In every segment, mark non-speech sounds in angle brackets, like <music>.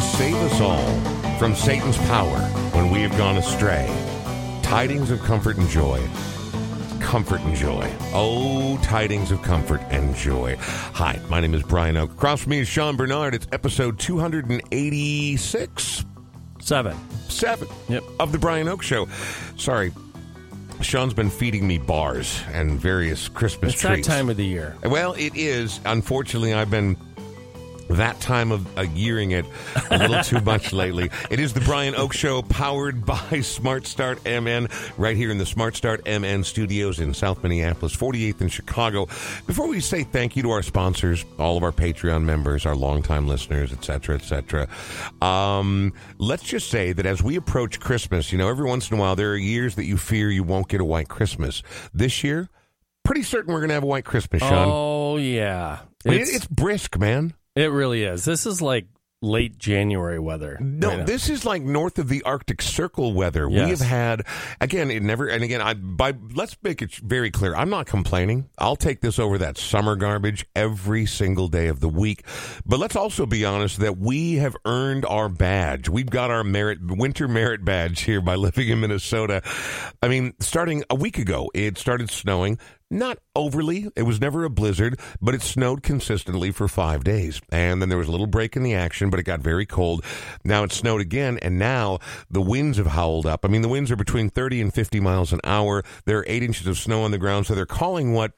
to save us all from Satan's power when we have gone astray. Tidings of comfort and joy. Comfort and joy. Oh, tidings of comfort and joy. Hi, my name is Brian Oak. Across from me is Sean Bernard. It's episode 286. Seven. Seven Yep. of the Brian Oak Show. Sorry, Sean's been feeding me bars and various Christmas trees. It's that time of the year. Well, it is. Unfortunately, I've been that time of uh, yearing it a little too much <laughs> lately. It is the Brian Oak Show, powered by Smart Start MN, right here in the Smart Start MN studios in South Minneapolis, 48th in Chicago. Before we say thank you to our sponsors, all of our Patreon members, our longtime listeners, etc., etc., um, let's just say that as we approach Christmas, you know, every once in a while there are years that you fear you won't get a white Christmas. This year, pretty certain we're going to have a white Christmas, Sean. Oh yeah, it's, it's brisk, man. It really is. This is like late January weather. No, right this is like north of the Arctic Circle weather. We have had again. It never and again. I by let's make it very clear. I'm not complaining. I'll take this over that summer garbage every single day of the week. But let's also be honest that we have earned our badge. We've got our merit winter merit badge here by living in Minnesota. I mean, starting a week ago, it started snowing. Not overly. It was never a blizzard, but it snowed consistently for five days. And then there was a little break in the action, but it got very cold. Now it snowed again, and now the winds have howled up. I mean, the winds are between 30 and 50 miles an hour. There are eight inches of snow on the ground, so they're calling what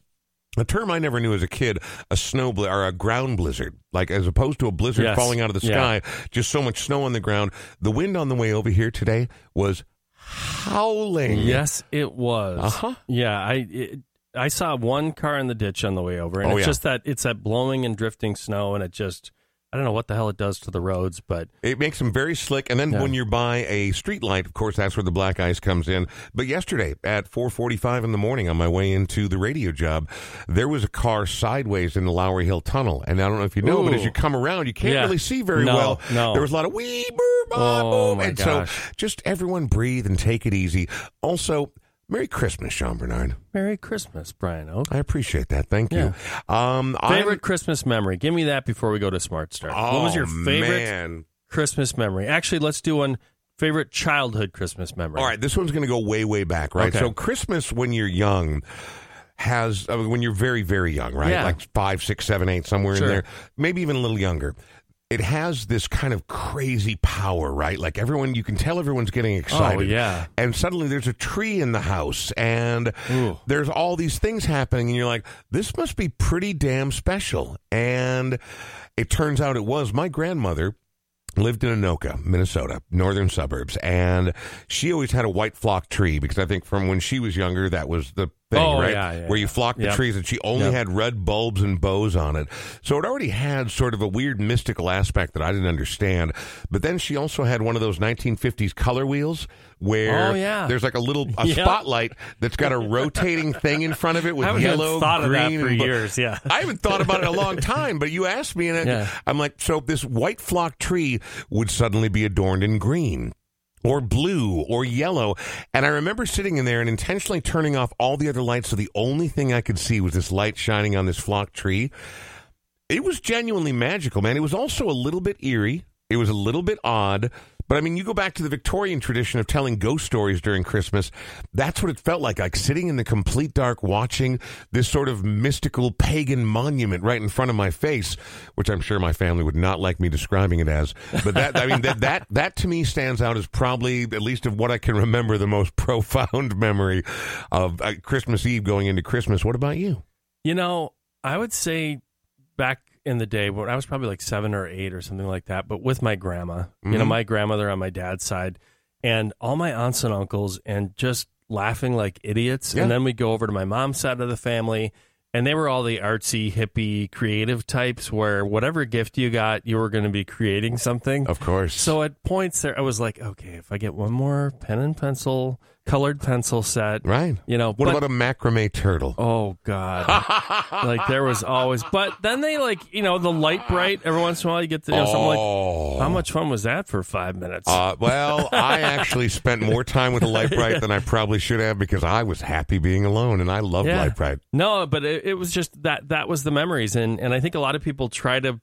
a term I never knew as a kid, a snow bli- or a ground blizzard, like as opposed to a blizzard Yes. falling out of the Yeah. sky, just so much snow on the ground. The wind on the way over here today was howling. yes, it was. Uh-huh. Yeah, I it, I saw one car in the ditch on the way over, and Oh, it's yeah. just that it's that blowing and drifting snow, and it just I don't know what the hell it does to the roads, but It makes them very slick, and then Yeah. when you're by a street light, of course, that's where the black ice comes in. But yesterday at 4:45 in the morning, on my way into the radio job, there was a car sideways in the Lowry Hill Tunnel, and I don't know if you know, but as you come around, you can't Yeah. really see very No, well. no. There was a lot of wee boom, Oh, boom, and gosh. so just everyone breathe and take it easy. Also, Merry Christmas, Sean Bernard. Merry Christmas, Brian Oak. I appreciate that. Thank you. Um, I'm- Favorite Christmas memory? Give me that before we go to Smart Start. what was Oh, your favorite Man. Christmas memory? Actually, let's do one favorite childhood Christmas memory. All right, this one's going to go way, way back, right? Okay. So Christmas when you're young has uh, when you're very, very young, right? Yeah. Like five, six, seven, eight, somewhere Sure. in there, maybe even a little younger. It has this kind of crazy power, right? Like everyone, you can tell everyone's getting oh, excited. Oh, yeah. And suddenly there's a tree in the house, and Ooh. there's all these things happening, and you're like, this must be pretty damn special. And it turns out it was. My grandmother lived in Anoka, Minnesota, northern suburbs, and she always had a white flock tree because I think from when she was younger, that was the thing, Oh, right? yeah, yeah, Where you flock the Yep. trees, and she only Yep. had red bulbs and bows on it. So it already had sort of a weird mystical aspect that I didn't understand. But then she also had one of those 1950s color wheels where Oh, yeah. there's like a little a <laughs> Yep. spotlight that's got a rotating thing in front of it with I yellow, thought green, for years, yeah. I haven't thought about it in a long time, but you asked me, and Yeah. I'm like, so this white flock tree would suddenly be adorned in green. Or blue or yellow. And I remember sitting in there and intentionally turning off all the other lights so the only thing I could see was this light shining on this flock tree. It was genuinely magical, man. It was also a little bit eerie. It was a little bit odd. But I mean, you go back to the Victorian tradition of telling ghost stories during Christmas. That's what it felt like, like sitting in the complete dark watching this sort of mystical pagan monument right in front of my face, which I'm sure my family would not like me describing it as. But that, I mean, that, that, <laughs> that to me stands out as probably, at least of what I can remember, the most <laughs> profound memory of uh, Christmas Eve going into Christmas. What about you? You know, I would say back in the day when I was probably like seven or eight or something like that, but with my grandma, you know, Mhm. my grandmother on my dad's side, and all my aunts and uncles, and just laughing like idiots. Yeah. And then we go over to my mom's side of the family, and they were all the artsy, hippie, creative types where whatever gift you got, you were going to be creating something. Of course. So at points there, I was like, okay, if I get one more pen and pencil, colored pencil set, right. you know, What but- about a macrame turtle? Oh God! <laughs> like there was always, but then they like you know the Lite-Brite. Every once in a while, you get to, you know, something like Oh. how much fun was that for five minutes? Uh, well, <laughs> I actually spent more time with the Lite-Brite than I probably should have because I was happy being alone, and I love light bright. No, but it, it was just that that was the memories, and and I think a lot of people try to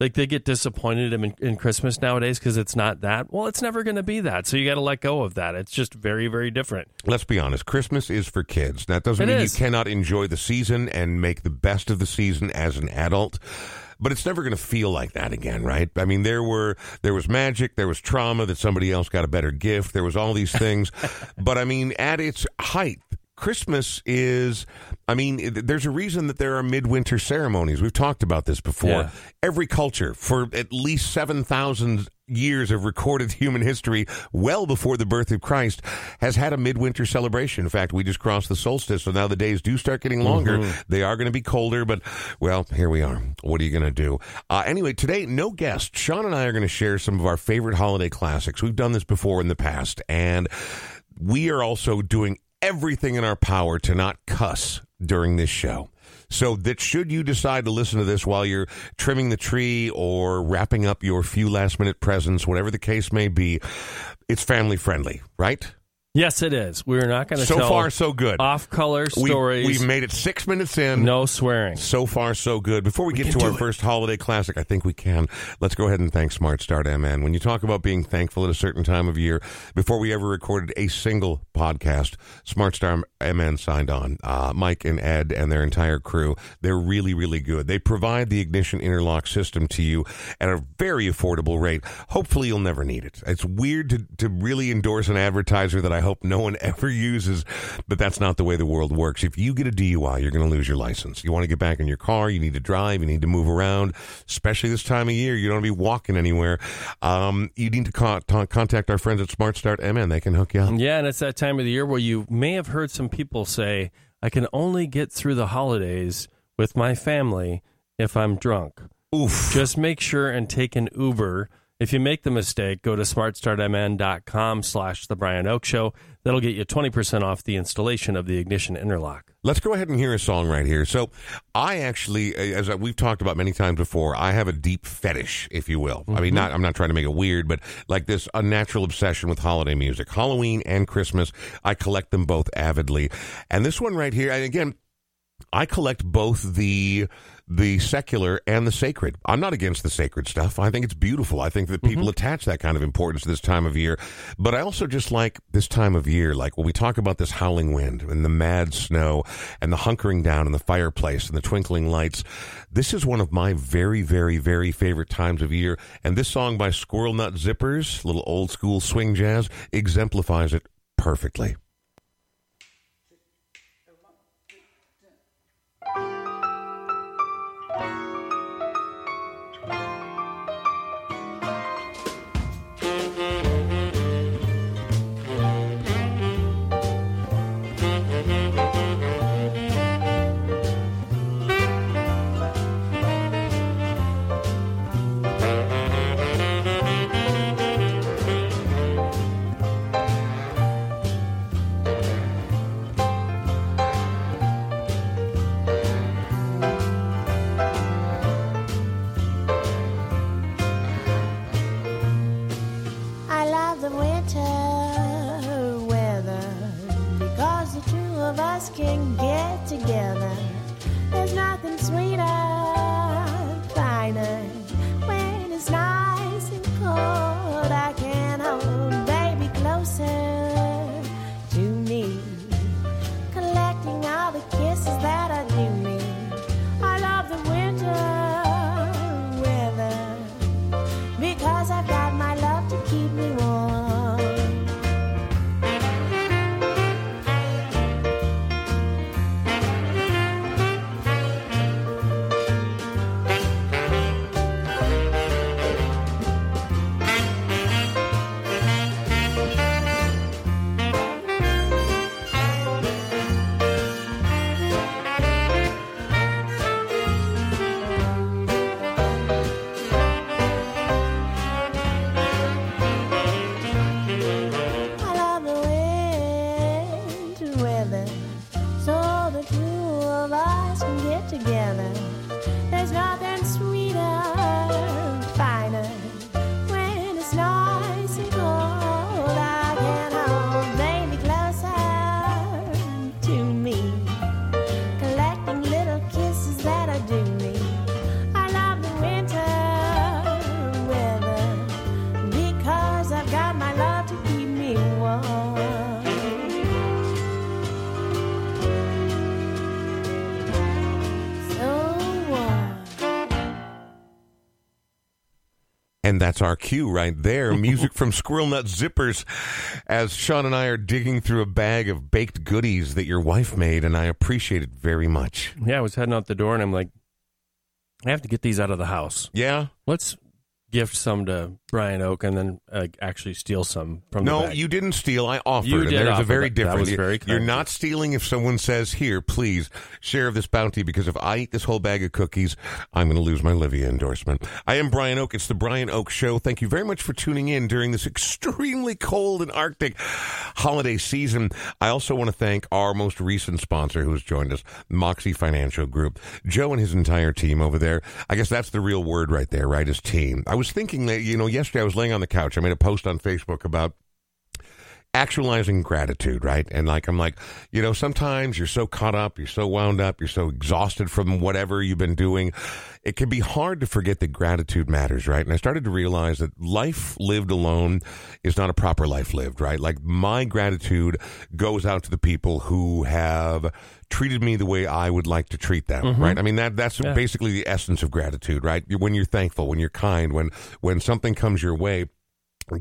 like they get disappointed in, in Christmas nowadays because it's not that. Well, it's never going to be that. So you got to let go of that. It's just very, very different. Let's be honest. Christmas is for kids. That doesn't It mean is. you cannot enjoy the season and make the best of the season as an adult. But it's never going to feel like that again, right? I mean, there were there was magic, there was trauma that somebody else got a better gift, there was all these things. <laughs> but I mean, at its height, Christmas is, I mean, there's a reason that there are midwinter ceremonies. We've talked about this before. Yeah. Every culture, for at least 7,000 years of recorded <laughs> human history, well before the birth of Christ, has had a midwinter celebration. In fact, we just crossed the solstice, so now the days do start getting longer. They are going to be colder, but, well, here we are. What are you going to do? Uh, anyway, today, no guest. Sean and I are going to share some of our favorite holiday classics. We've done this before in the past, and we are also doing everything in our power to not cuss during this show. So that should you decide to listen to this while you're trimming the tree or wrapping up your few last minute presents, whatever the case may be, it's family friendly, right? Yes, it is. We're not going to So tell far, so good. off color We, stories. we've made it six minutes in. no swearing. So far, so good. Before we, get to our it. first holiday classic, I think we can. Let's go ahead and thank Smart Start MN. When you talk about being thankful at a certain time of year, before we ever recorded a single podcast, Smart Start MN signed on. Uh, Mike and Ed and their entire crew, they're really, really good. They provide the ignition interlock system to you at a very affordable rate. Hopefully, you'll never need it. It's weird to, to really endorse an advertiser that I hope no one <laughs> ever uses, but that's not the way the world works. If you get a DUI, you're going to lose your license. You want to get back in your car, you need to drive, you need to move around, especially this time of year. You don't want to be walking anywhere. Um, you need to con- ta- contact our friends at Smart Start MN. They can hook you up. Yeah, and it's that time of the year where you may have heard some people say, I can only get through the holidays with my family if I'm drunk. Oof. Just make sure and take an Uber. If you make the mistake, go to smartstartmn.com slash the Brian Oak Show. That'll get you 20% off the installation of the ignition interlock. Let's go ahead and hear a song right here. So, I actually, as we've talked about many times before, I have a deep fetish, if you will. I mean, mm-hmm. not I'm not trying to make it weird, but like this unnatural obsession with holiday music, Halloween and Christmas. I collect them both avidly, and this one right here, and again, I collect both the the secular and the sacred. I'm not against the sacred stuff. I think it's beautiful. I think that mm-hmm. people attach that kind of importance to this time of year. But I also just like this time of year, like when we talk about this howling wind and the mad snow and the hunkering down in the fireplace and the twinkling lights. This is one of my very, very, very favorite times of year. And this song by Squirrel Nut Zippers, little old school swing jazz, exemplifies it perfectly. And that's our cue right there. Music from Squirrel Nut Zippers as Sean and I are digging through a bag of baked goodies that your wife made, and I appreciate it very much. Yeah, I was heading out the door and I'm like, I have to get these out of the house. Yeah? Let's gift some to Brian Oak and then uh, actually steal some from no, you didn't steal. I offered. You and did there's a offer. very That- that different. was very You're not stealing if someone says, "Here, please share of this bounty," because if I eat this whole bag of cookies, I'm going to lose my Livia endorsement. I am Brian Oak. It's the Brian Oak Show. Thank you very much for tuning in during this extremely cold and Arctic holiday season. I also want to thank our most recent sponsor who has joined us, Moxie Financial Group. Joe and his entire team over there. I guess that's the real word right there, right? His team. I was thinking that you know yesterday I was laying on the couch. I made a post on Facebook about actualizing gratitude, right? And like, I'm like, you know, sometimes you're so caught up, you're so wound up, you're so exhausted from whatever you've been doing. It can be hard to forget that gratitude matters, right? And I started to realize that life lived alone is not a proper life lived, right? Like, my gratitude goes out to the people who have treated me the way I would like to treat them, mm-hmm. right? I mean, that, that's Yeah. basically the essence of gratitude, right? When you're thankful, when you're kind, when, when something comes your way,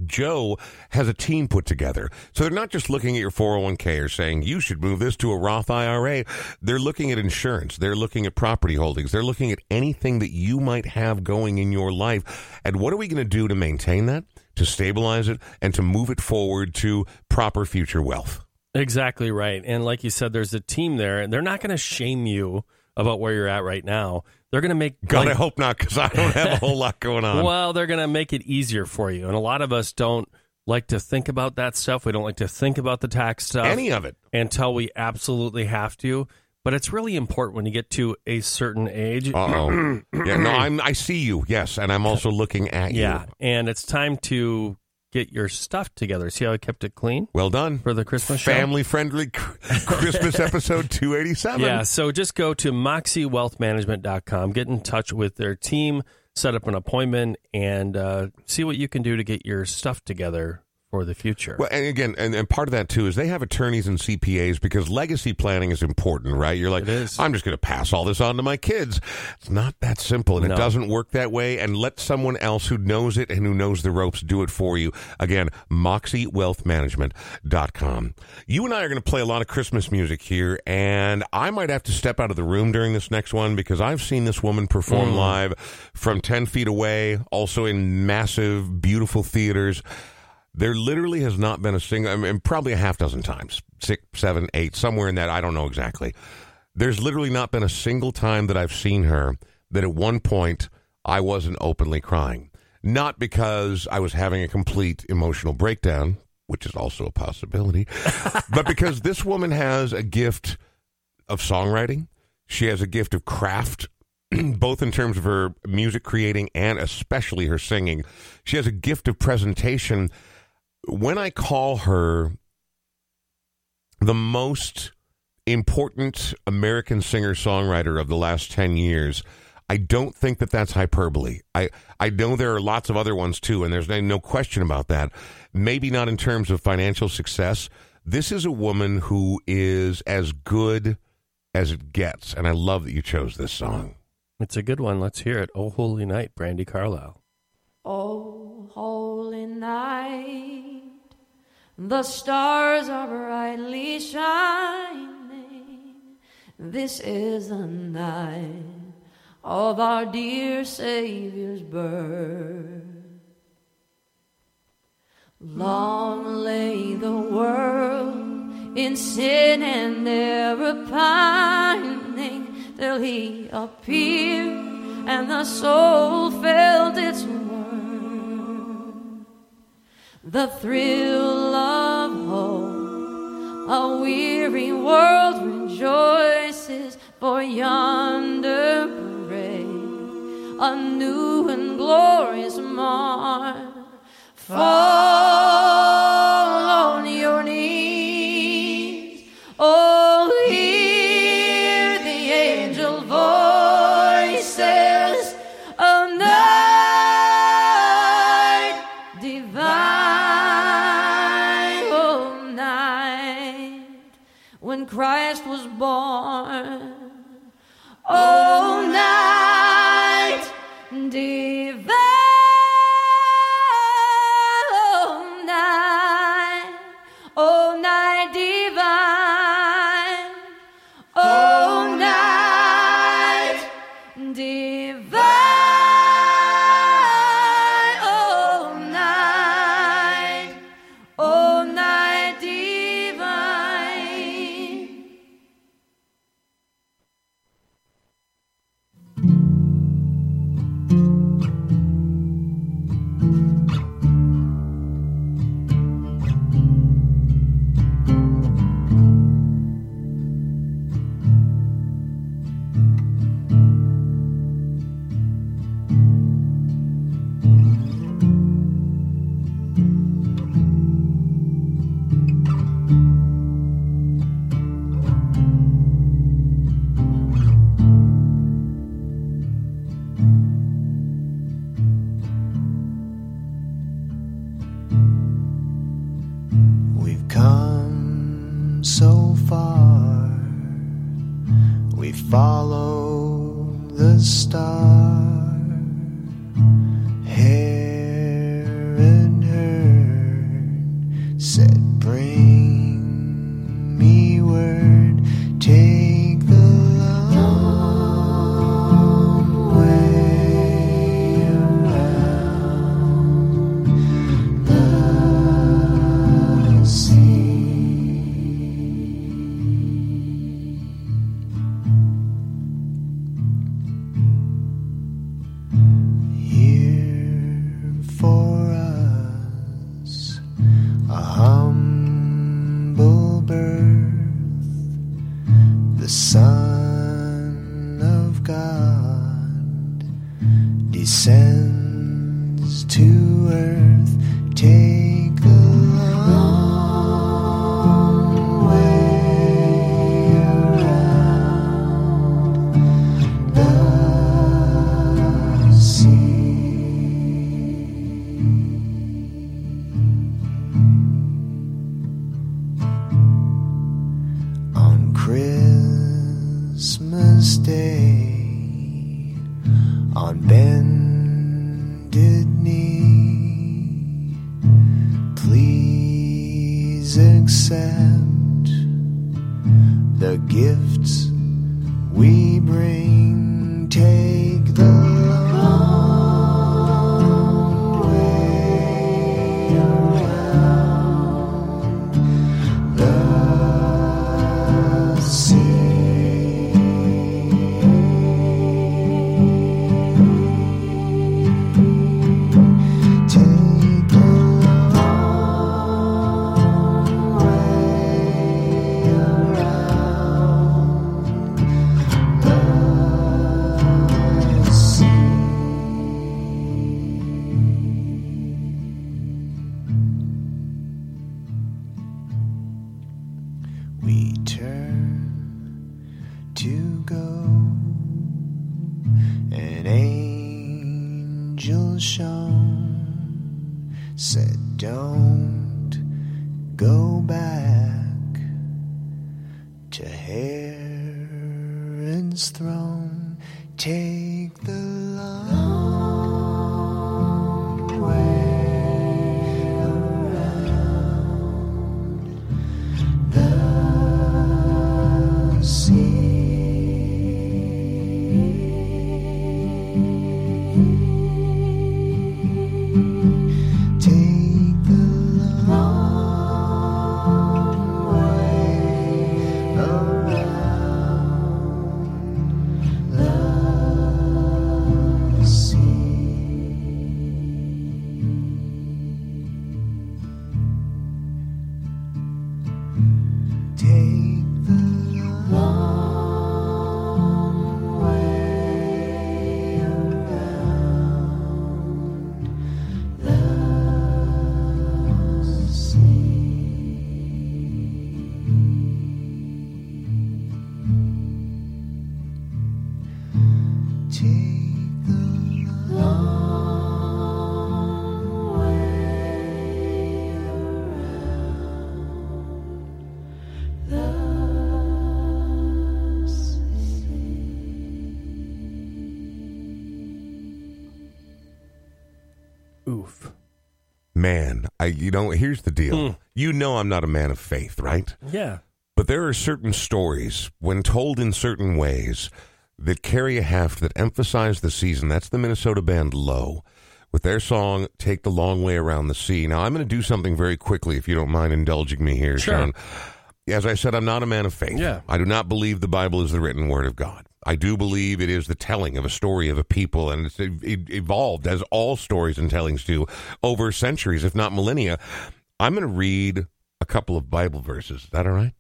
Joe has a team put together. So they're not just looking at your 401k or saying you should move this to a Roth IRA. They're looking at insurance. They're looking at property holdings. They're looking at anything that you might have going in your life. And what are we going to do to maintain that, to stabilize it, and to move it forward to proper future wealth? Exactly right. And like you said, there's a team there, and they're not going to shame you about where you're at right now. They're going to make God, I hope not, because I don't have a whole lot going on. well, they're going to make it easier for you. And a lot of us don't like to think about that stuff. We don't like to think about the tax stuff Any of it. until we absolutely have to. But it's really important when you get to a certain age. Uh oh. <clears throat> yeah, no, I'm. I see you. Yes, and I'm also looking at you. yeah. And it's time to get your stuff together. See how I kept it clean Well done. for the Christmas show? Family friendly Christmas <laughs> episode 287. Yeah, so just go to moxiewealthmanagement.com, get in touch with their team, set up an appointment, and uh, see what you can do to get your stuff together for the future. Well, and again, and, and part of that too is they have attorneys and CPAs because legacy planning is important, right? You're like. I'm just going to pass all this on to my kids. It's not that simple, and No. it doesn't work that way. And let someone else who knows it and who knows the ropes do it for you. Again, MoxieWealthManagement.com. You and I are going to play a lot of Christmas music here, and I might have to step out of the room during this next one because I've seen this woman perform mm. live from 10 feet away, also in massive, beautiful theaters. There literally has not been a single, I mean, probably a half dozen times, six, seven, eight, somewhere in that. I don't know exactly. There's literally not been a single time that I've seen her that at one point I wasn't openly crying. Not because I was having a complete emotional breakdown, which is also a possibility, <laughs> but because this woman has a gift of songwriting. She has a gift of craft, <clears throat> both in terms of her music creating and especially her singing. She has a gift of presentation. When I call her the most important American singer songwriter of the last 10 years, I don't think that that's hyperbole. I, I know there are lots of other ones too, and there's no- no question about that. Maybe not in terms of financial success. This is a woman who is as good as it gets, and I love that you chose this song. It's a good one. Let's hear it. Oh, Holy Night, Brandi Carlile. Oh, holy night, the stars are brightly shining. This is the night of our dear Savior's birth. Long lay the world in sin and error pining till he appeared and the soul felt its worth. The thrill of hope, a weary world rejoices for yonder parade, a new and glorious morn. Fall shone, said, Don't Man, I you know, here's the deal. Hmm. You know I'm not a man of faith, right? Yeah. But there are certain stories, when told in certain ways, that carry a heft that emphasize the season. That's the Minnesota band Low with their song Take the Long Way Around the Sea. Now, I'm going to do something very quickly if you don't mind indulging me here, Sure. Sean. As I said, I'm not a man of faith. Yeah. I do not believe the Bible is the written word of God. I do believe it is the telling of a story of a people, and it's e- evolved as all stories and tellings do over centuries, if not millennia. I'm going to read a couple of Bible verses. Is that all right?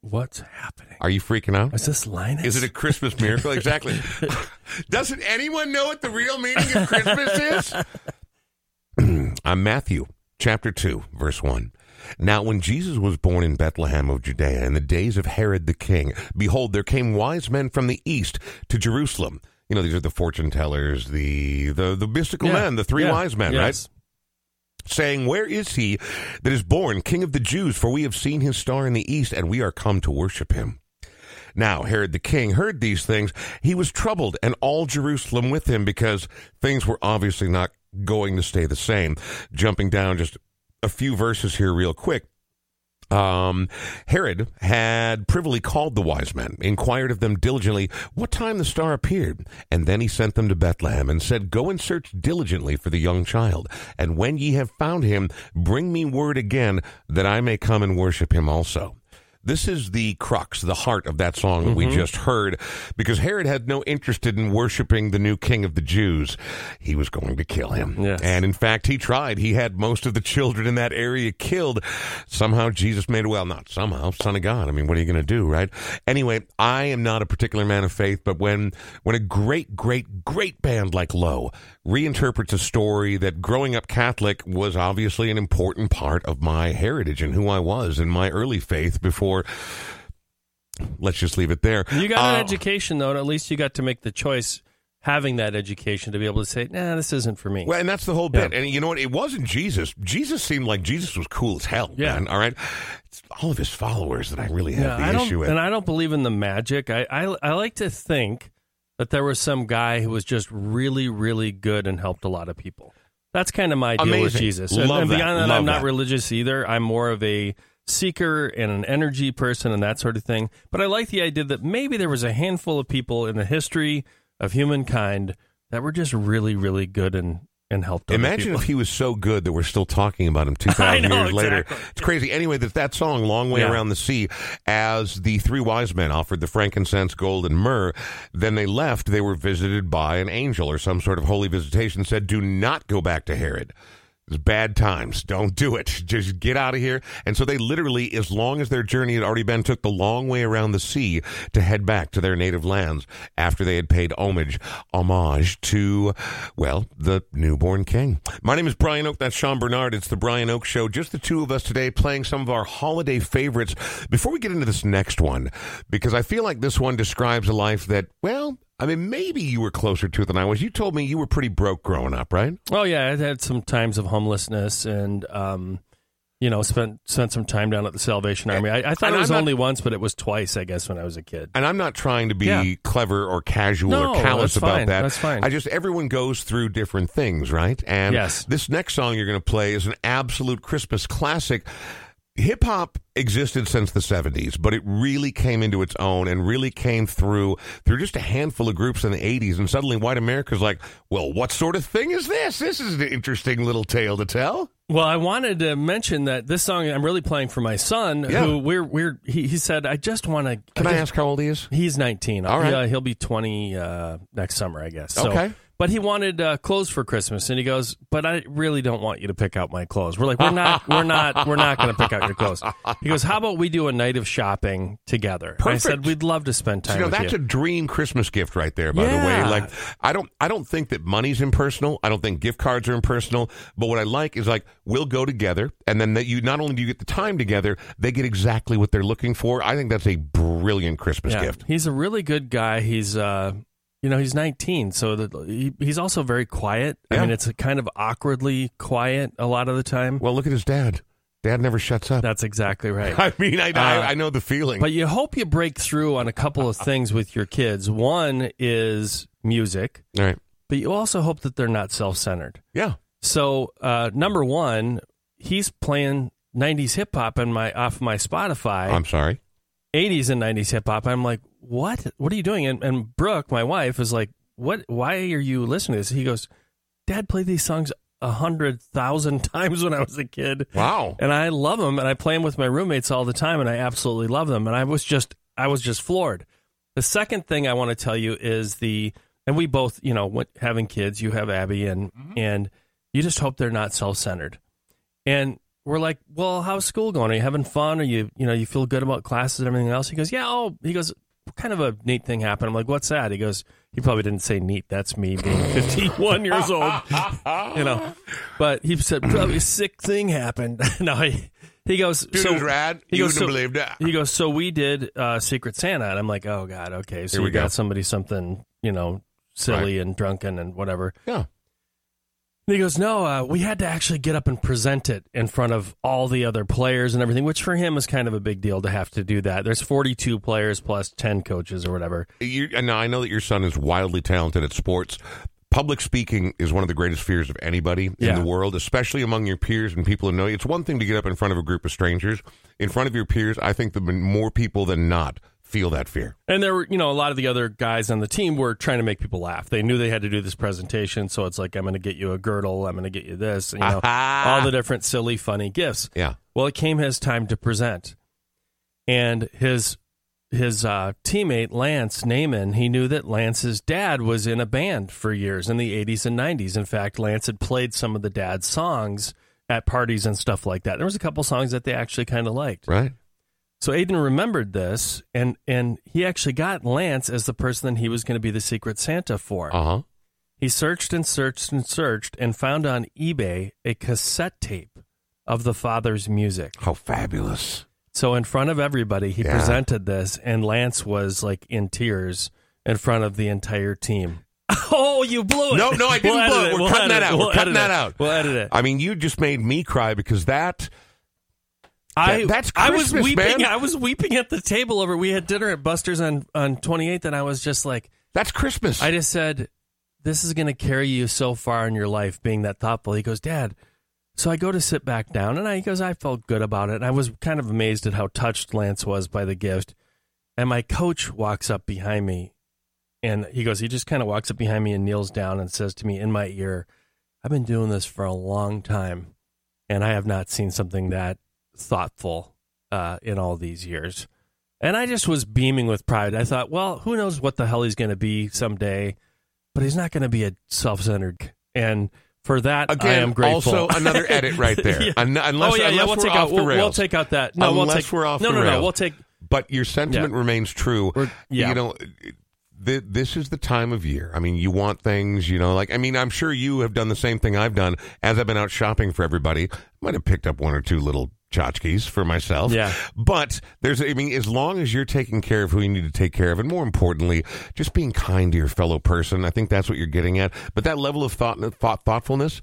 What's happening? Are you freaking out? Is this Linus? Is it a Christmas miracle? Exactly. <laughs> Doesn't anyone know what the real meaning of Christmas is? <clears throat> I'm Matthew chapter 2, verse 1. Now, when Jesus was born in Bethlehem of Judea in the days of Herod the king, behold, there came wise men from the east to Jerusalem. You know, these are the fortune tellers, the the, the mystical Yeah. men, the three Yeah. wise men, right? Saying, Where is he that is born King of the Jews? For we have seen his star in the east, and we are come to worship him. Now, Herod the king heard these things. He was troubled, and all Jerusalem with him, because things were obviously not going to stay the same. Jumping down just a few verses here, real quick. Um, Herod had privily called the wise men, inquired of them diligently what time the star appeared, and then he sent them to Bethlehem and said, Go and search diligently for the young child, and when ye have found him, bring me word again that I may come and worship him also. This is the crux, the heart of that song that we mm-hmm. just heard, because Herod had no interest in worshiping the new king of the Jews. He was going to kill him. Yes. And in fact, he tried. He had most of the children in that area killed. Somehow Jesus made it well, not somehow, son of God. I mean, what are you going to do, right? Anyway, I am not a particular man of faith, but when when a great, great, great band like Low reinterprets a story that growing up Catholic was obviously an important part of my heritage and who I was in my early faith before let's just leave it there. You got an Uh, education, though, and at least you got to make the choice having that education to be able to say, nah, this isn't for me. Well, and that's the whole bit. And you know what? It wasn't Jesus. Jesus seemed like Jesus was cool as hell. Yeah. Man, all right. It's all of his followers that I really have Yeah, the issue with. and I don't believe in the magic. I, I I like to think that there was some guy who was just really, really good and helped a lot of people. That's kind of my deal with Jesus. Love and, and that. beyond that, Love I'm not that. religious either. I'm more of a seeker and an energy person and that sort of thing. But I like the idea that maybe there was a handful of people in the history of humankind that were just really, really good and and helped. Imagine if he was so good that we're still talking about him <laughs> 2,000 I know, years later. It's crazy. Anyway, that, that song, Long Way Yeah. Around the Sea, as the three wise men offered the frankincense, gold, and myrrh, then they left. They were visited by an angel or some sort of holy visitation, said, Do not go back to Herod. It's bad times. Don't do it. Just get out of here. And so they literally, as long as their journey had already been, took the long way around the sea to head back to their native lands after they had paid homage, homage to, well, the newborn king. My name is Brian Oak. That's Sean Bernard. It's the Brian Oak Show. Just the two of us today playing some of our holiday favorites. Before we get into this next one, because I feel like this one describes a life that, well, I mean, maybe you were closer to it than I was. You told me you were pretty broke growing up, right? Oh yeah, I had some times of homelessness and um, you know, spent spent some time down at the Salvation Army. I, I thought And it was not- only once, but it was twice, I guess, when I was a kid. And I'm not trying to be Yeah. clever or casual No, or callous about fine. that. That's fine. I just everyone goes through different things, right? And Yes. this next song you're going to play is an absolute Christmas classic. Hip hop existed since the 70s, but it really came into its own and really came through through just a handful of groups in the 80s. And suddenly, white America's like, well, what sort of thing is this? This is an interesting little tale to tell. Well, I wanted to mention that this song I'm really playing for my son, Yeah. who we're we're he, he said I just want to. Can I, ask how old he is? He's 19. All right. Yeah, he'll be 20 uh, next summer, I guess. So, Okay. But he wanted uh, clothes for Christmas, and he goes, "But I really don't want you to pick out my clothes." We're like, "We're not, <laughs> we're not, we're not going to pick out your clothes." He goes, "How about we do a night of shopping together?" Perfect. I said, "We'd love to spend So, time you know, that's you." a dream Christmas gift right there, by the way. Like I don't I don't think that money's impersonal. I don't think gift cards are impersonal. But what I like is like we'll go together and then that you not only do you get the time together, they get exactly what they're looking for. I think that's a brilliant Christmas Yeah. gift. He's a really good guy. He's, uh, you know, he's 19, so that he, he's also very quiet. I mean, it's a kind of awkwardly quiet a lot of the time. Well, look at his dad. Dad never shuts up. That's exactly right. <laughs> I mean, I, Uh, I, I know the feeling. But you hope you break through on a couple of things with your kids. One is music, All right. but you also hope that they're not self centered. Yeah. So, uh, number one, he's playing 90s hip hop on my off my Spotify. I'm sorry. 80s and 90s hip hop. I'm like, what? What are you doing? And, and Brooke, my wife, is like, what? Why are you listening to this? He goes, Dad played these songs a hundred thousand <laughs> times when I was a kid. Wow. And I love them, and I play them with my roommates all the time, and I absolutely love them. And I was just, I was just floored. The second thing I want to tell you is the, and we both, you know, went, having kids. You have Abby, and mm-hmm. and you just hope they're not self centered. And we're like, well, how's school going? Are you having fun? Are you, you know, you feel good about classes and everything else? He goes, yeah. Oh, he goes, kind of a neat thing happened. I'm like, what's that? He goes, he probably didn't say neat. That's me being <laughs> 51 years old, <laughs> you know. But he said, probably a sick thing happened. <laughs> no, he, he goes, Dude, so rad. He you goes, so, have believed that. he goes, so we did uh, Secret Santa, and I'm like, oh god, okay, so Here we got go. somebody something, you know, silly and drunken and whatever. Yeah. And he goes, no, uh, we had to actually get up and present it in front of all the other players and everything, which for him is kind of a big deal to have to do that. There's 42 players plus 10 coaches or whatever. You, and now I know that your son is wildly talented at sports. Public speaking is one of the greatest fears of anybody Yeah. in the world, especially among your peers and people who know you. It's one thing to get up in front of a group of strangers. In front of your peers, I think the more people than not feel that fear. And there were, you know, a lot of the other guys on the team were trying to make people laugh. They knew they had to do this presentation, so it's like, I'm going to get you a girdle, I'm going to get you this, you know, <laughs> all the different silly, funny gifts. Yeah. Well, it came his time to present, and his his uh, teammate Lance Naiman, he knew that Lance's dad was in a band for years in the 80s and 90s. In fact, Lance had played some of the dad's songs at parties and stuff like that. There was a couple songs that they actually kind of liked. Right? So Aiden remembered this, and and he actually got Lance as the person that he was going to be the Secret Santa for. Uh huh. He searched and searched and searched and found on eBay a cassette tape of the father's music. How fabulous. So in front of everybody, he Yeah. presented this, and Lance was like in tears in front of the entire team. <laughs> Oh, you blew it! No, no, I didn't We'll blow edit it. We're We'll cutting that out. We're We'll cutting edit that it. out. We'll edit it. I mean, you just made me cry because that. I that's I was Christmas, weeping. man. I was weeping at the table over. We had dinner at Buster's on on 28th, and I was just like, That's Christmas. I just said, "This is going to carry you so far in your life, being that thoughtful." He goes, "Dad." So I go to sit back down, and I, he goes, "I felt good about it." And I was kind of amazed at how touched Lance was by the gift. And my coach walks up behind me, and he goes, he just kind of walks up behind me and kneels down and says to me in my ear, "I've been doing this for a long time, and I have not seen something that thoughtful uh, in all these years." And I just was beaming with pride. I thought, well, who knows what the hell he's going to be someday, but he's not going to be a self-centered. And for that, I am grateful. also another <laughs> edit right there. Yeah. Un- unless oh yeah, yeah. We'll take off out. the We'll, we'll take out that. No, we'll Unless take. we're off no, no, no. rails. We'll take. but your sentiment remains true. We're- yeah. You know, th- this is the time of year. I mean, you want things, you know, like, I mean, I'm sure you have done the same thing I've done as I've been out shopping for everybody. Might have picked up one or two little tchotchkes for myself. Yeah. But there's, I mean, as long as you're taking care of who you need to take care of, and more importantly, just being kind to your fellow person, I think that's what you're getting at. But that level of thought, thought thoughtfulness,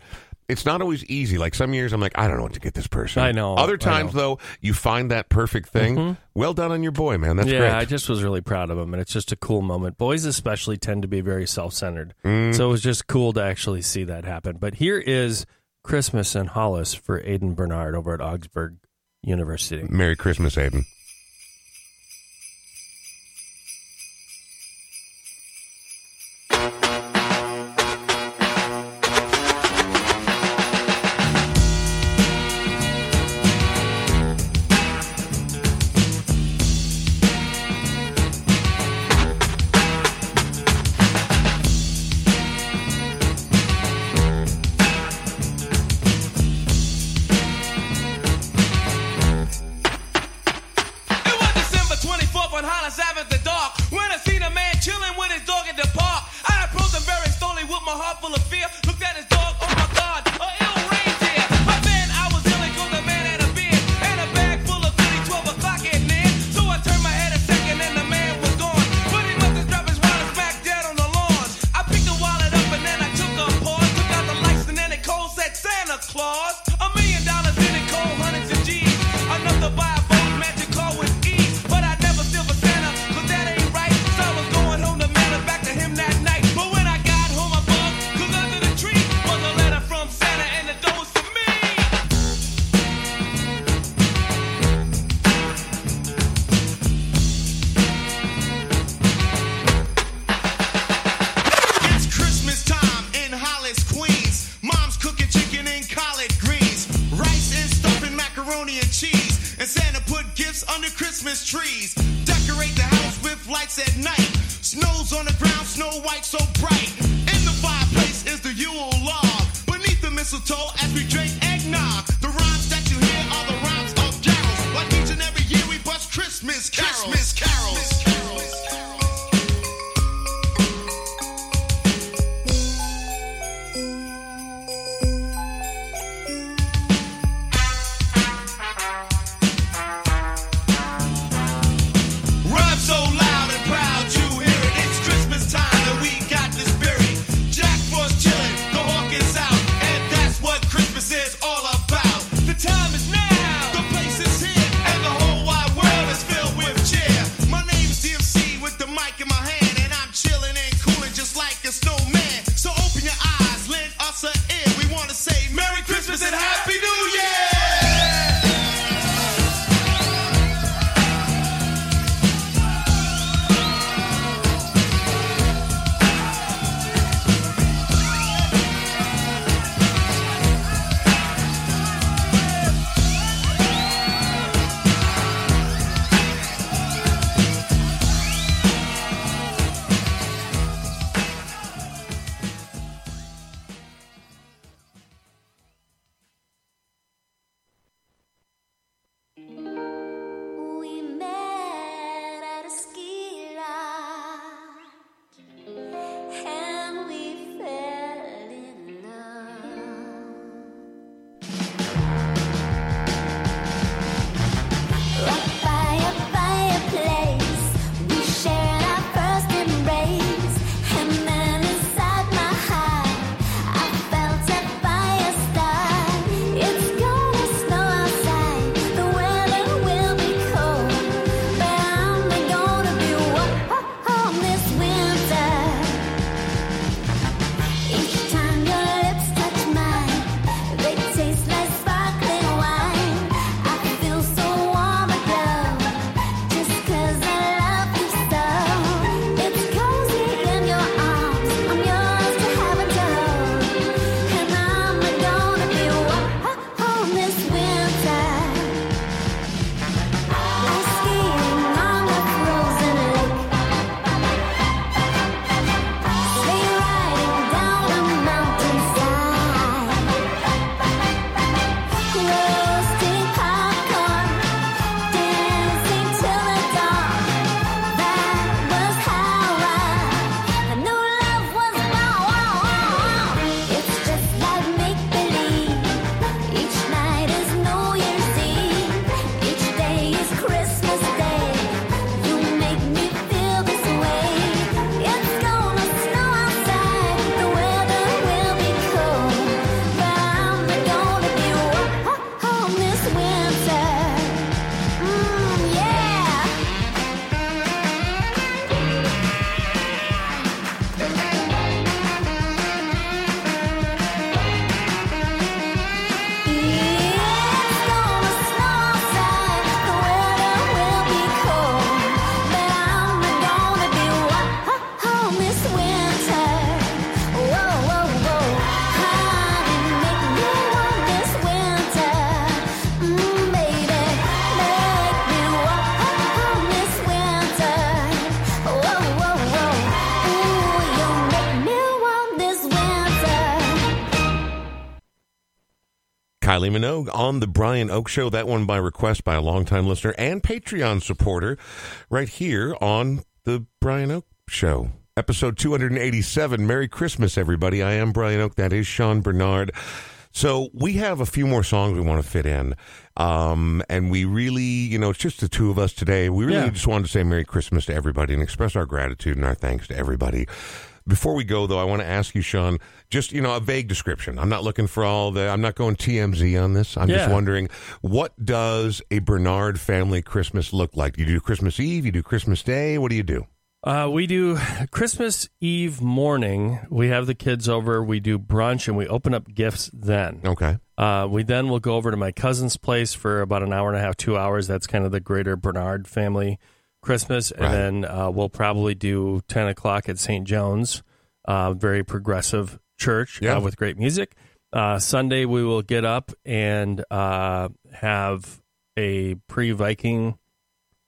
it's not always easy. Like some years, I'm like, I don't know what to get this person. I know, Other times, though, you find that perfect thing. Well done on your boy, man. That's yeah, great. I just was really proud of him, and it's just a cool moment. Boys, especially, tend to be very self-centered, Mm. so it was just cool to actually see that happen. But here is Christmas in Hollis for Aiden Bernard over at Augsburg University. Merry Christmas, Aiden. Bright. In the fireplace is the Yule log. Beneath the mistletoe as we drink Kylie Minogue on the Brian Oake Show. That one by request by a longtime listener and Patreon supporter right here on the Brian Oake Show. Episode 287. Merry Christmas, everybody. I am Brian Oake. That is Sean Bernard. So we have a few more songs we want to fit in. Um, and we really, you know, it's just the two of us today. We really Yeah. just wanted to say Merry Christmas to everybody and express our gratitude and our thanks to everybody. Before we go, though, I want to ask you, Sean, just, you know, a vague description. I'm not looking for all the, I'm not going TMZ on this. I'm just wondering, what does a Bernard family Christmas look like? You do Christmas Eve? You do Christmas Day? What do you do? Uh, we do Christmas Eve morning. We have the kids over. We do brunch and we open up gifts then. Okay. Uh, we then will go over to my cousin's place for about an hour and a half, two hours. That's kind of the greater Bernard family Christmas. And Right. then uh, we'll probably do 10 o'clock at St. John's, uh, very progressive church Yeah. uh, with great music. Uh, Sunday, we will get up and uh, have a pre Viking.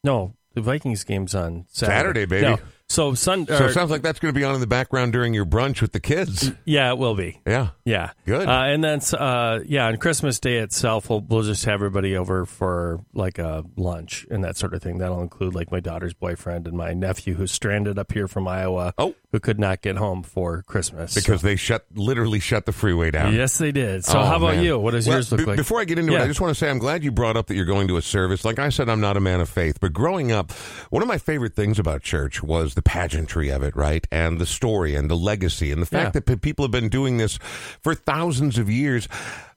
No, the Vikings game's on Saturday, Saturday, baby. No. So, sun, So it sounds like that's going to be on in the background during your brunch with the kids. yeah, it will be. Yeah. Yeah, Good. Uh, and then, uh, yeah, on Christmas Day itself, we'll we'll just have everybody over for like a lunch and that sort of thing. That'll include like my daughter's boyfriend and my nephew who's stranded up here from Iowa. Oh. who could not get home for Christmas Because they shut, literally shut the freeway down. yes, they did. So Oh, how about man. you? What does Well, yours look be- like? Before I get into it, I just want to say I'm glad you brought up that you're going to a service. Like I said, I'm not a man of faith, but growing up, one of my favorite things about church was the pageantry of it, right? And the story and the legacy and the fact Yeah. that pe- people have been doing this for thousands of years.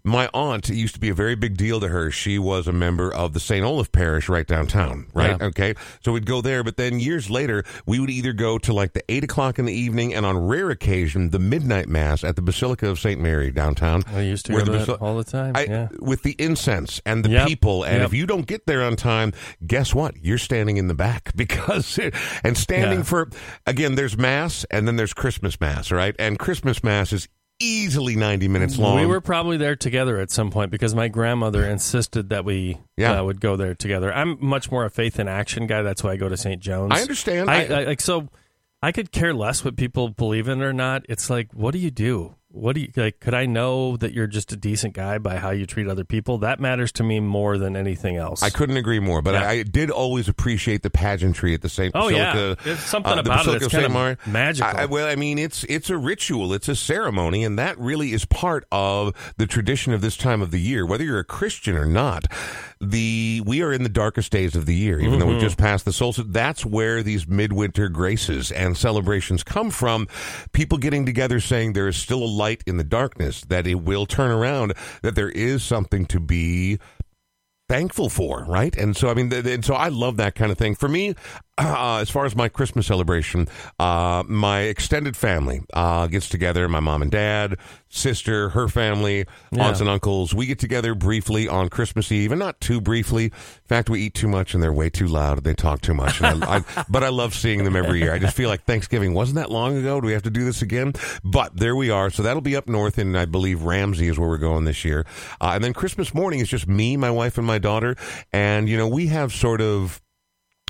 My aunt, it used to be a very big deal to her. She was a member of the St. Olaf Parish right downtown, right? Yeah. Okay. So we'd go there, but then years later, we would either go to like the eight o'clock in the evening and on rare occasion, the midnight mass at the Basilica of St. Mary downtown. I used to go to Basili- all the time. I, yeah. with the incense and the Yep. people. And Yep. if you don't get there on time, guess what? You're standing in the back <laughs> because, and standing Yeah. for, again, there's Mass and then there's Christmas Mass, right? And Christmas Mass is easily 90 minutes long. We were probably there together at some point because my grandmother insisted that we Yeah. uh, would go there together. I'm much more a faith in action guy. That's why I go to St. John's. I understand. I, I- I, like so. I could care less what people believe in or not. It's like, what do you do? What do you like? Could I know that you're just a decent guy by how you treat other people? That matters to me more than anything else. I couldn't agree more, but Yeah. I, I did always appreciate the pageantry at the St. Oh, yeah. Basilica. There's something uh, the about it Basilica that's kind of magical. I, I- well, I mean, it's it's a ritual, it's a ceremony, and that really is part of the tradition of this time of the year. Whether you're a Christian or not, the we are in the darkest days of the year, even though Mm-hmm. we just passed the solstice. That's where these midwinter graces and celebrations come from. People getting together, saying there is still a light in the darkness, that it will turn around, that there is something to be thankful for, right? And so, I mean, th- and so I love that kind of thing. For me, uh, as far as my Christmas celebration, uh, my extended family uh, gets together. My mom and dad, sister, her family, Yeah. aunts and uncles. We get together briefly on Christmas Eve, and not too briefly. In fact, we eat too much, and they're way too loud, and they talk too much. I, I, <laughs> but I love seeing them every year. I just feel like Thanksgiving wasn't that long ago. Do we have to do this again? But there we are. So that'll be up north and I believe, Ramsey is where we're going this year. Uh, and then Christmas morning is just me, my wife, and my daughter. And, you know, we have sort of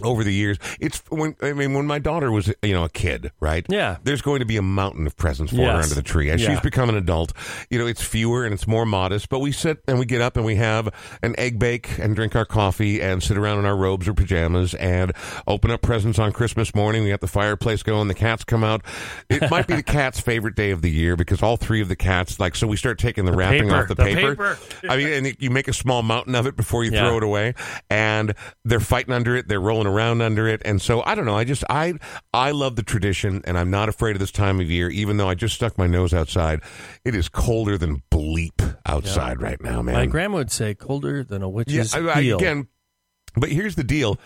over the years it's when i mean when my daughter was you know a kid right Yeah. there's going to be a mountain of presents for her under the tree as Yeah. she's become an adult you know it's fewer and it's more modest but we sit and we get up and we have an egg bake and drink our coffee and sit around in our robes or pajamas and open up presents on christmas morning we got the fireplace going the cats come out it might be the <laughs> cat's favorite day of the year because all three of the cats like so we start taking the, wrapping paper, off the, the paper. paper. i mean and you make a small mountain of it before you Yeah. throw it away and they're fighting under it they're rolling around under it. And so i don't know. I just i i love the tradition and i'm not afraid of this time of year even though i just stuck my nose outside. It is colder than bleep outside right now man. My grandma would say colder than a yeah, witch's I- I- heel. again but here's the deal.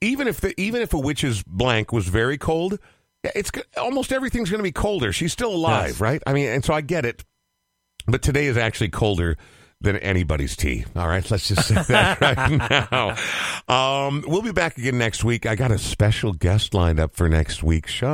Even if the even if a witch's blank was very cold yeah, it's almost everything's going to be colder. She's still alive Yes. right? I mean and so i get it but today is actually colder than anybody's tea. All right, let's just say that <laughs> right now. Um, we'll be back again next week. I got a special guest lined up for next week, Sean.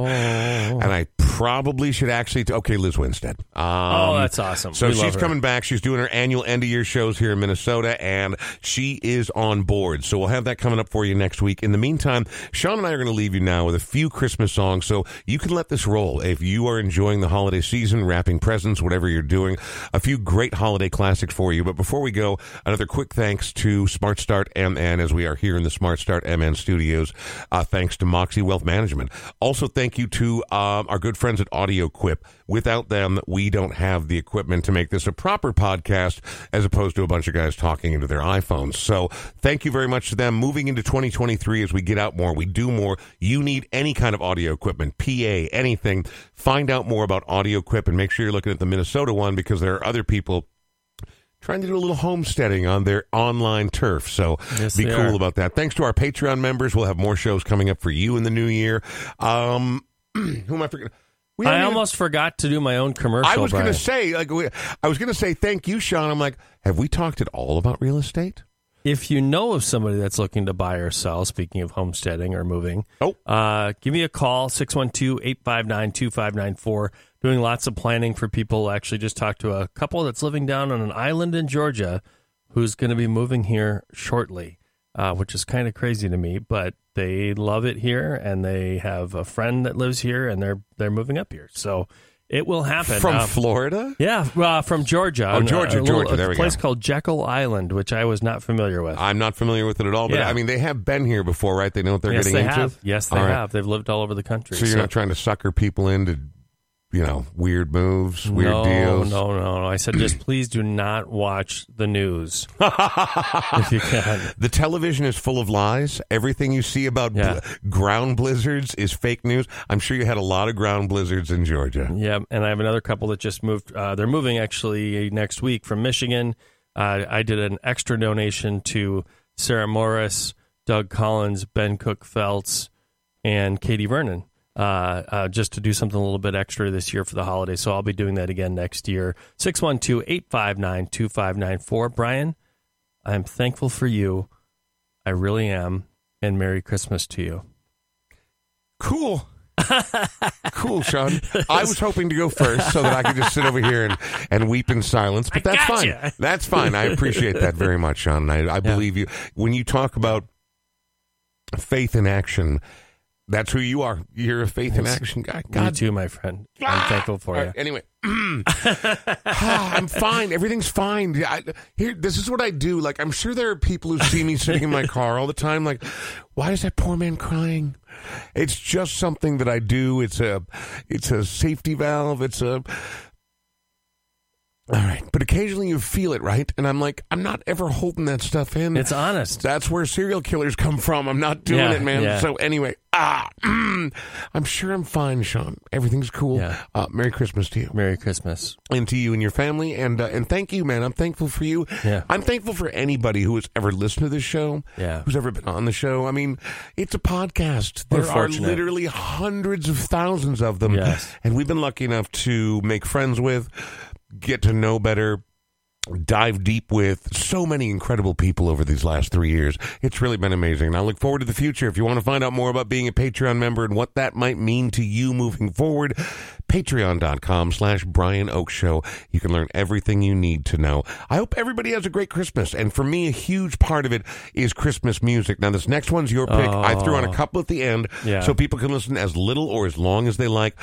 Oh. And I probably should actually. T- okay, Lizz Winstead. Um, Oh, that's awesome. So We she's coming back. She's doing her annual end of year shows here in Minnesota, and she is on board. So we'll have that coming up for you next week. In the meantime, Sean and I are going to leave you now with a few Christmas songs, so you can let this roll. If you are enjoying the holiday season, wrapping presents, whatever you're doing, a few great holiday classics for you. But before we go, another quick thanks to Smart Start MN as we are here in the Smart Start MN studios. Uh, thanks to Moxie Wealth Management. Also, thank you to um, our good friends at Audio Quip. Without them, we don't have the equipment to make this a proper podcast as opposed to a bunch of guys talking into their iPhones. So, thank you very much to them. Moving into 2023, as we get out more, we do more. You need any kind of audio equipment, PA, anything. Find out more about Audio Quip and make sure you're looking at the Minnesota one because there are other people trying to do a little homesteading on their online turf. So Yes, be cool are. about that. Thanks to our Patreon members. We'll have more shows coming up for you in the new year. Um, <clears throat> who am I forgetting? I haven't even- almost forgot to do my own commercial. I was going to say, like, we, I was going to say, thank you, Sean. I'm like, have we talked at all about real estate? If you know of somebody that's looking to buy or sell, speaking of homesteading or moving, Oh. uh, give me a call, 612 859 2594. Doing lots of planning for people. Actually, just talked to a couple that's living down on an island in Georgia who's going to be moving here shortly, uh, which is kind of crazy to me, but they love it here and they have a friend that lives here and they're they're moving up here. So it will happen. From Um, Florida? yeah, uh, from Georgia. Oh, Georgia, a little- Georgia. There we go. a place go. called Jekyll Island, which I was not familiar with. I'm not familiar with it at all, but Yeah. I mean, they have been here before, right? They know what they're yes, getting they into. have. Yes, they All right. have. They've lived all over the country. So you're not trying to sucker people into, you know, weird moves, weird no, deals. No, no, no. I said just <clears throat> please do not watch the news <laughs> if you can. The television is full of lies. Everything you see about Yeah. bl- ground blizzards is fake news. I'm sure you had a lot of ground blizzards in Georgia. Yeah, and I have another couple that just moved. Uh, they're moving actually next week from Michigan. Uh, I did an extra donation to Sarah Morris, Doug Collins, Ben Cook Feltz, and Katie Vernon. Uh, uh, just to do something a little bit extra this year for the holiday. So I'll be doing that again next year. 612 859 2594. Brian, I'm thankful for you. I really am. And Merry Christmas to you. Cool. <laughs> cool, Sean. I was hoping to go first so that I could just sit over here and, and weep in silence, but that's gotcha. fine. That's fine. I appreciate that very much, Sean. I, I believe you. When you talk about faith in action, that's who you are. You're a faith in action guy. Me God too, my friend. I'm Ah! thankful for All you. right, anyway, <laughs> Ah, I'm fine. Everything's fine. I, here, this is what I do. Like, I'm sure there are people who see me sitting in my <laughs> car all the time. Like, why is that poor man crying? It's just something that I do. It's a, it's a safety valve. It's a. All right, but occasionally you feel it, right? And I'm like, I'm not ever holding that stuff in. It's honest. That's where serial killers come from. I'm not doing Yeah, it, man. yeah. So anyway, ah, mm, I'm sure I'm fine, Sean. Everything's cool. Yeah. Uh, Merry Christmas to you Merry Christmas. and to you and your family, and uh, and thank you, man. I'm thankful for you. Yeah. I'm thankful for anybody who has ever listened to this show. Yeah. who's ever been on the show. I mean, it's a podcast. We're there are fortunate. literally hundreds of thousands of them, Yes. and we've been lucky enough to make friends with, get to know better. Dive deep with so many incredible people over these last three years. It's really been amazing. And I look forward to the future. If you want to find out more about being a Patreon member and what that might mean to you moving forward, patreon.com slash Brian Oake Show. You can learn everything you need to know. I hope everybody has a great Christmas. And for me, a huge part of it is Christmas music. Now, this next one's your pick. I threw on a Oh. couple at the end Yeah. so people can listen as little or as long as they like.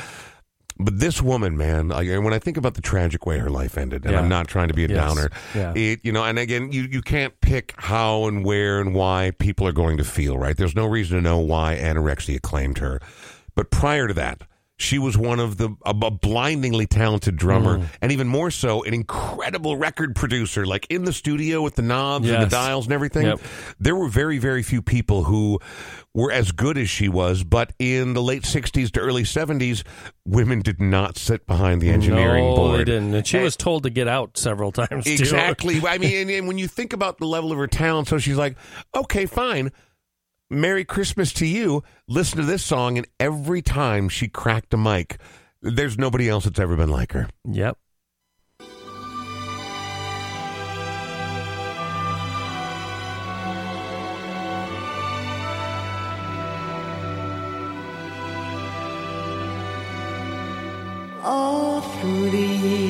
But this woman, man, and when I think about the tragic way her life ended, and Yeah. I'm not trying to be a Yes. downer, Yeah. it, you know, and again, you, you can't pick how and where and why people are going to feel, right? There's no reason to know why anorexia claimed her. But prior to that, she was one of the a, a blindingly talented drummer, Mm. and even more so, an incredible record producer. Like in the studio with the knobs and the dials and everything. Yep. There were very, very few people who were as good as she was. But in the late '60s to early '70s, women did not sit behind the engineering no, board. they didn't. And she And- was told to get out several times. too. Exactly. <laughs> I mean, and, and when you think about the level of her talent, so she's like, okay, fine. Merry Christmas to you. Listen to this song, and every time she cracked a mic, there's nobody else that's ever been like her. Yep. All through the year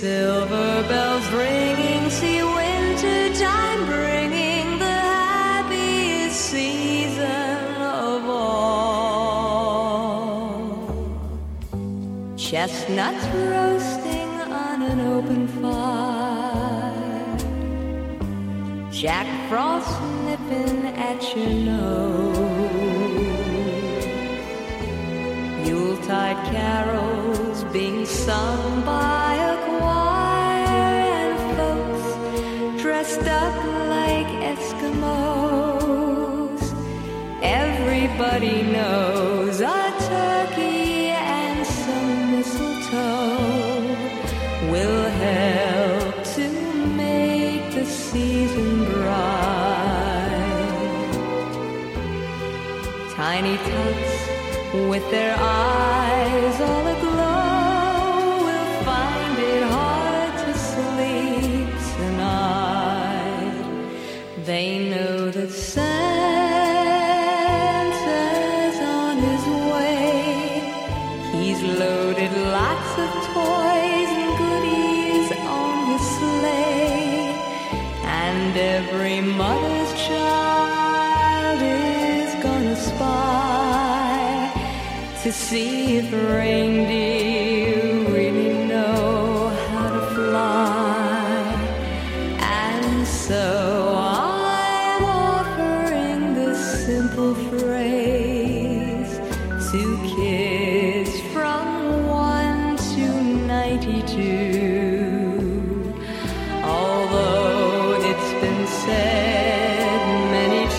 silver bells ringing, see winter time bringing the happiest season of all. Chestnuts roasting on an open fire. Jack Frost nipping at your nose. Yuletide carols being sung by Everybody knows a turkey and some mistletoe will help to make the season bright. Tiny tots with their eyes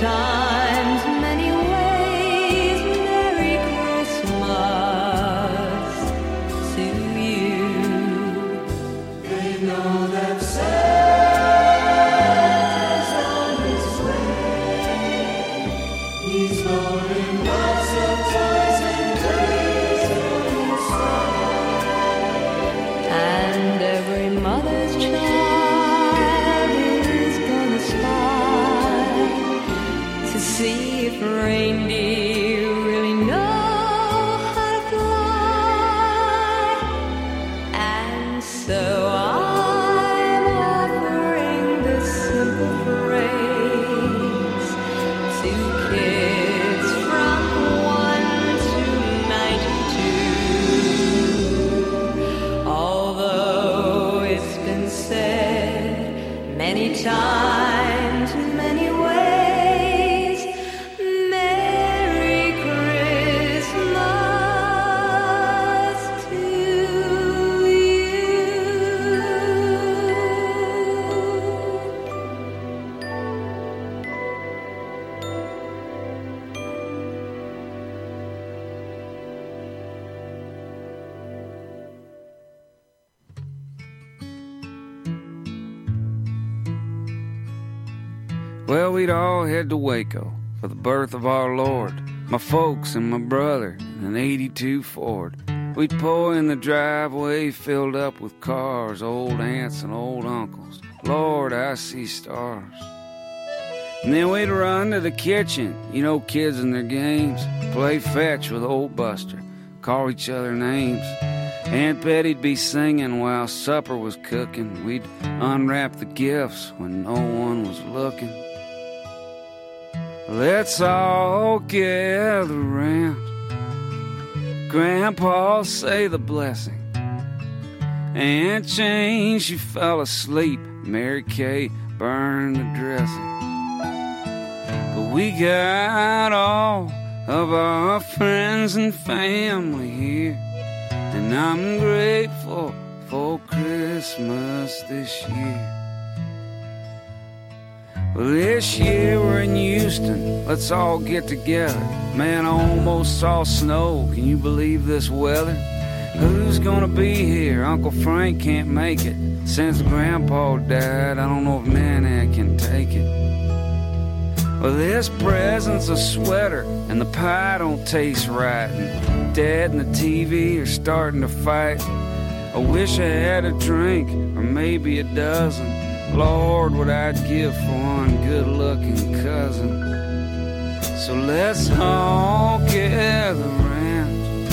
many we'd all head to Waco for the birth of our Lord. My folks and my brother in an 82 Ford. We'd pull in the driveway filled up with cars, old aunts and old uncles. Lord, I see stars. And then we'd run to the kitchen, you know, kids and their games. Play fetch with old Buster, call each other names. Aunt Betty'd be singing while supper was cooking. We'd unwrap the gifts when no one was looking. Let's all gather round. Grandpa say the blessing. Aunt Jane, she fell asleep. Mary Kay burned the dressing. But we got all of our friends and family here. And I'm grateful for Christmas this year. This year we're in Houston. Let's all get together. Man, I almost saw snow. Can you believe this weather? Who's gonna be here? Uncle Frank can't make it. Since Grandpa died, I don't know if Manette can take it. Well, this present's a sweater, and the pie don't taste right. And Dad and the TV are starting to fight. I wish I had a drink, or maybe a dozen. Lord, what I'd give for one good looking cousin. So let's all gather round.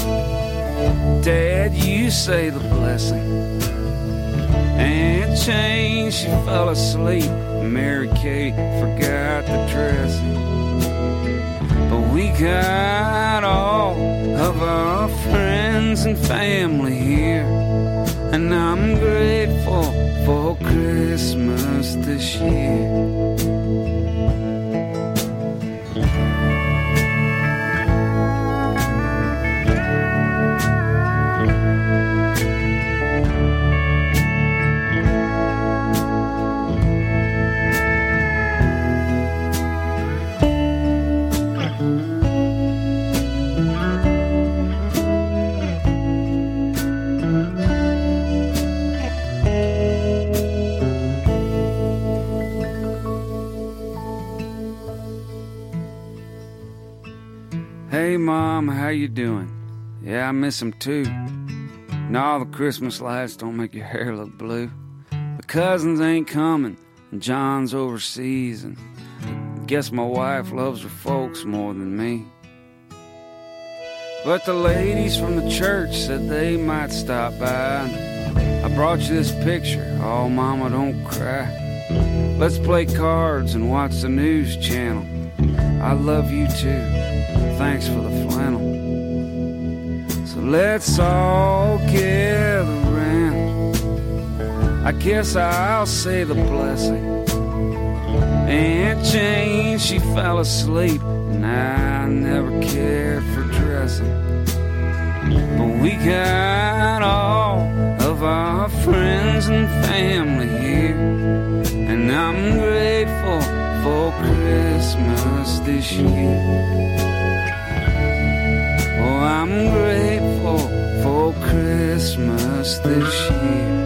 Dad, you say the blessing. Aunt Jane, she fell asleep. Mary Kate forgot the dressing. But we got all of our friends and family here. And I'm grateful Christmas this year. I miss 'em too. No, the Christmas lights don't make your hair look blue. The cousins ain't coming, and John's overseas, and I guess my wife loves her folks more than me. But the ladies from the church said they might stop by. and I brought you this picture. Oh, mama, don't cry. Let's play cards and watch the news channel. I love you too. Thanks for the flannel. Let's all gather round. I guess I'll say the blessing. Aunt Jane, she fell asleep, and I never cared for dressing. But we got all of our friends and family here, and I'm grateful for Christmas this year. Oh, I'm grateful for Christmas this year.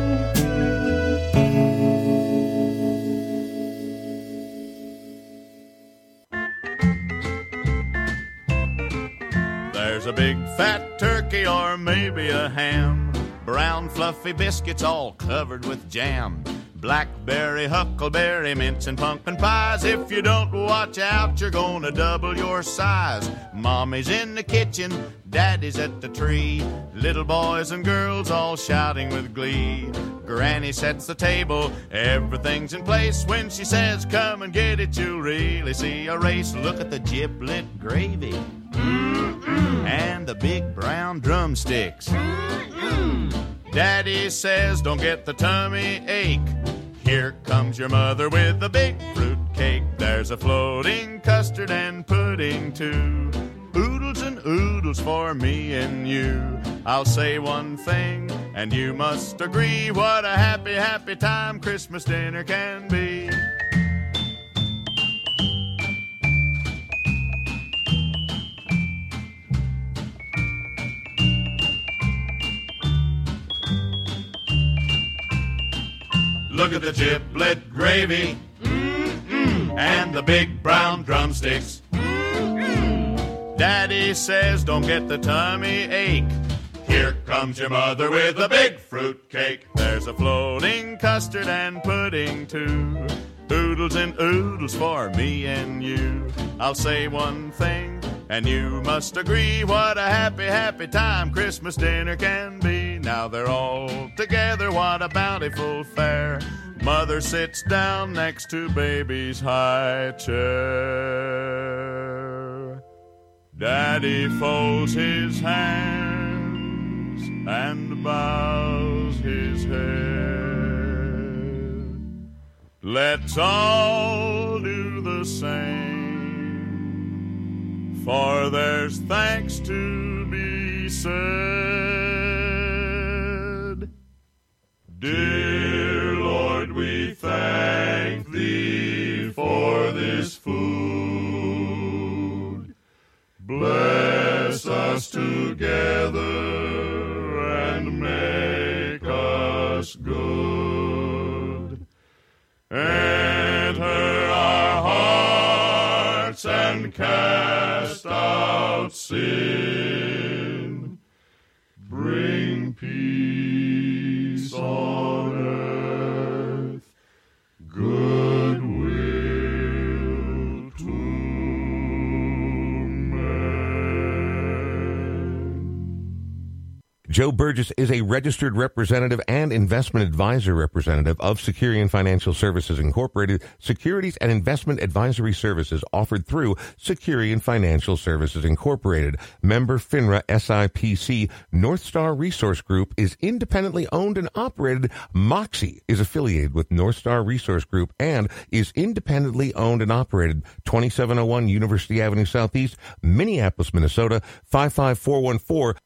There's a big fat turkey or maybe a ham. Brown fluffy biscuits all covered with jam. Blackberry, huckleberry, mince, and pumpkin pies. If you don't watch out, you're gonna double your size. Mommy's in the kitchen, daddy's at the tree. Little boys and girls all shouting with glee. Granny sets the table, everything's in place. When she says, Come and get it, you'll really see a race. Look at the giblet gravy and the big brown drumsticks. Daddy says, don't get the tummy ache. Here comes your mother with a big fruit cake. There's a floating custard and pudding too. Oodles and oodles for me and you. I'll say one thing, and you must agree. What a happy, happy time Christmas dinner can be. Look at the giblet gravy Mm-mm. and the big brown drumsticks. Mm-mm. Daddy says, don't get the tummy ache. Here comes your mother with a big fruit cake. There's a floating custard and pudding too. Oodles and oodles for me and you. I'll say one thing, and you must agree. What a happy, happy time Christmas dinner can be. Now they're all what a bountiful fare. Mother sits down next to baby's high chair. Daddy folds his hands and bows his head. Let's all do the same, for there's thanks to be said. Dear Lord, we thank thee for this food. Bless us together and make us good. Enter our hearts and cast out sin. Joe Burgess is a registered representative and investment advisor representative of Securian Financial Services Incorporated, securities and investment advisory services offered through Securian Financial Services Incorporated. Member FINRA SIPC North Star Resource Group is independently owned and operated. Moxie is affiliated with North Star Resource Group and is independently owned and operated. 2701 University Avenue Southeast, Minneapolis, Minnesota 55414.